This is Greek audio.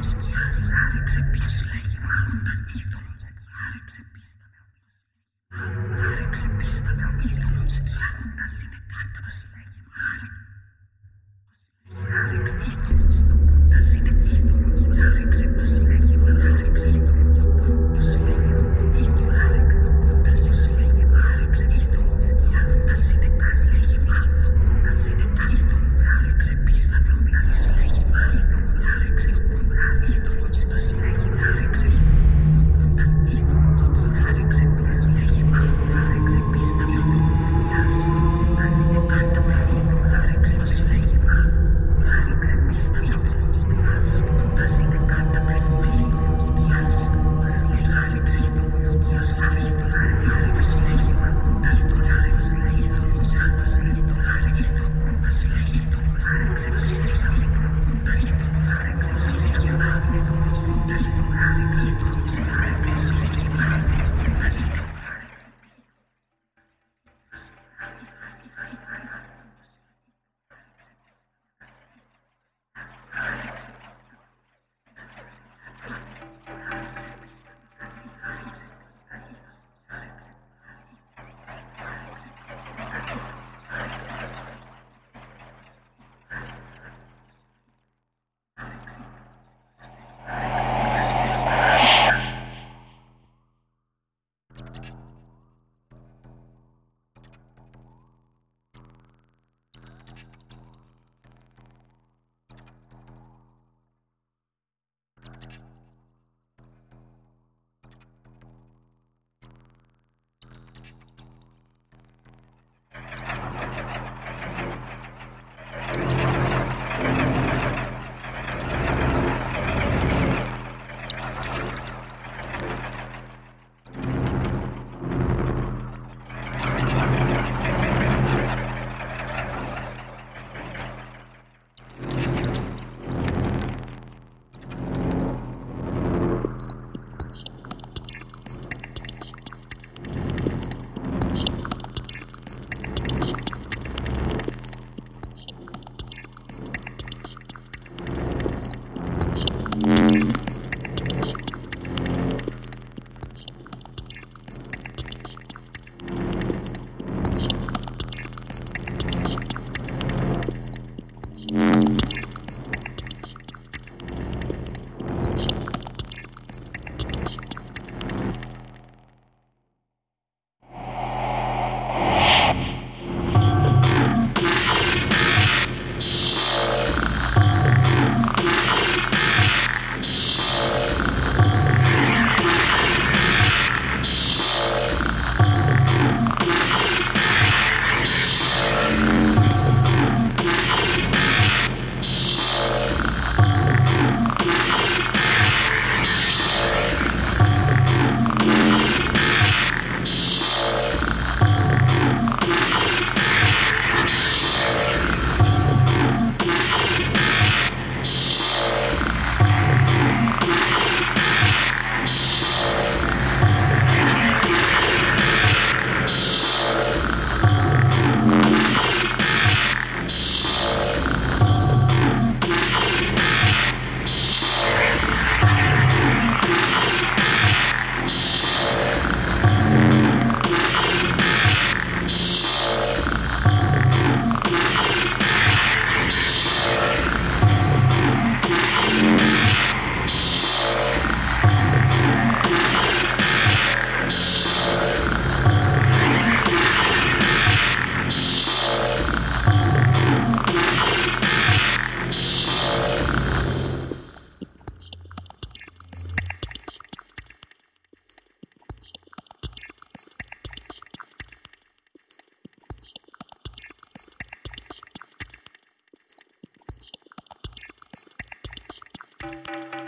άρεξε πίστα γεμάνοντας ήθολος. Άρεξε πίστα με ήθολος. Άρεξε πίστα με ήθολος είναι κάτω. Bye.